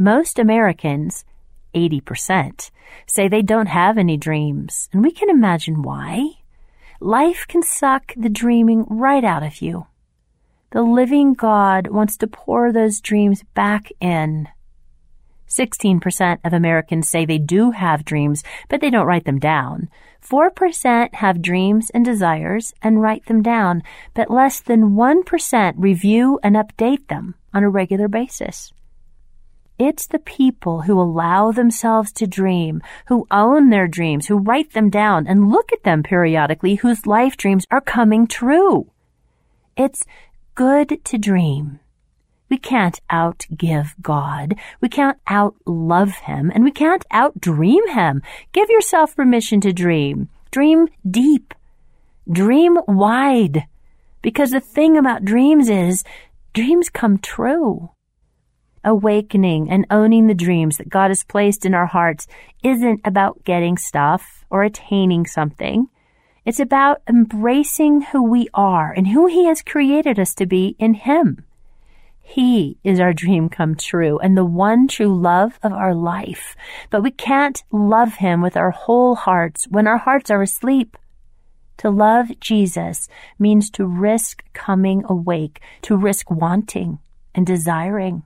Most Americans, 80%, say they don't have any dreams, and we can imagine why. Life can suck the dreaming right out of you. The living God wants to pour those dreams back in. 16% of Americans say they do have dreams, but they don't write them down. 4% have dreams and desires and write them down, but less than 1% review and update them on a regular basis. It's the people who allow themselves to dream, who own their dreams, who write them down and look at them periodically, whose life dreams are coming true. It's good to dream. We can't outgive God. We can't outlove Him. And we can't outdream Him. Give yourself permission to dream. Dream deep. Dream wide. Because the thing about dreams is, dreams come true. Awakening and owning the dreams that God has placed in our hearts isn't about getting stuff or attaining something. It's about embracing who we are and who He has created us to be in Him. He is our dream come true and the one true love of our life. But we can't love Him with our whole hearts when our hearts are asleep. To love Jesus means to risk coming awake, to risk wanting and desiring.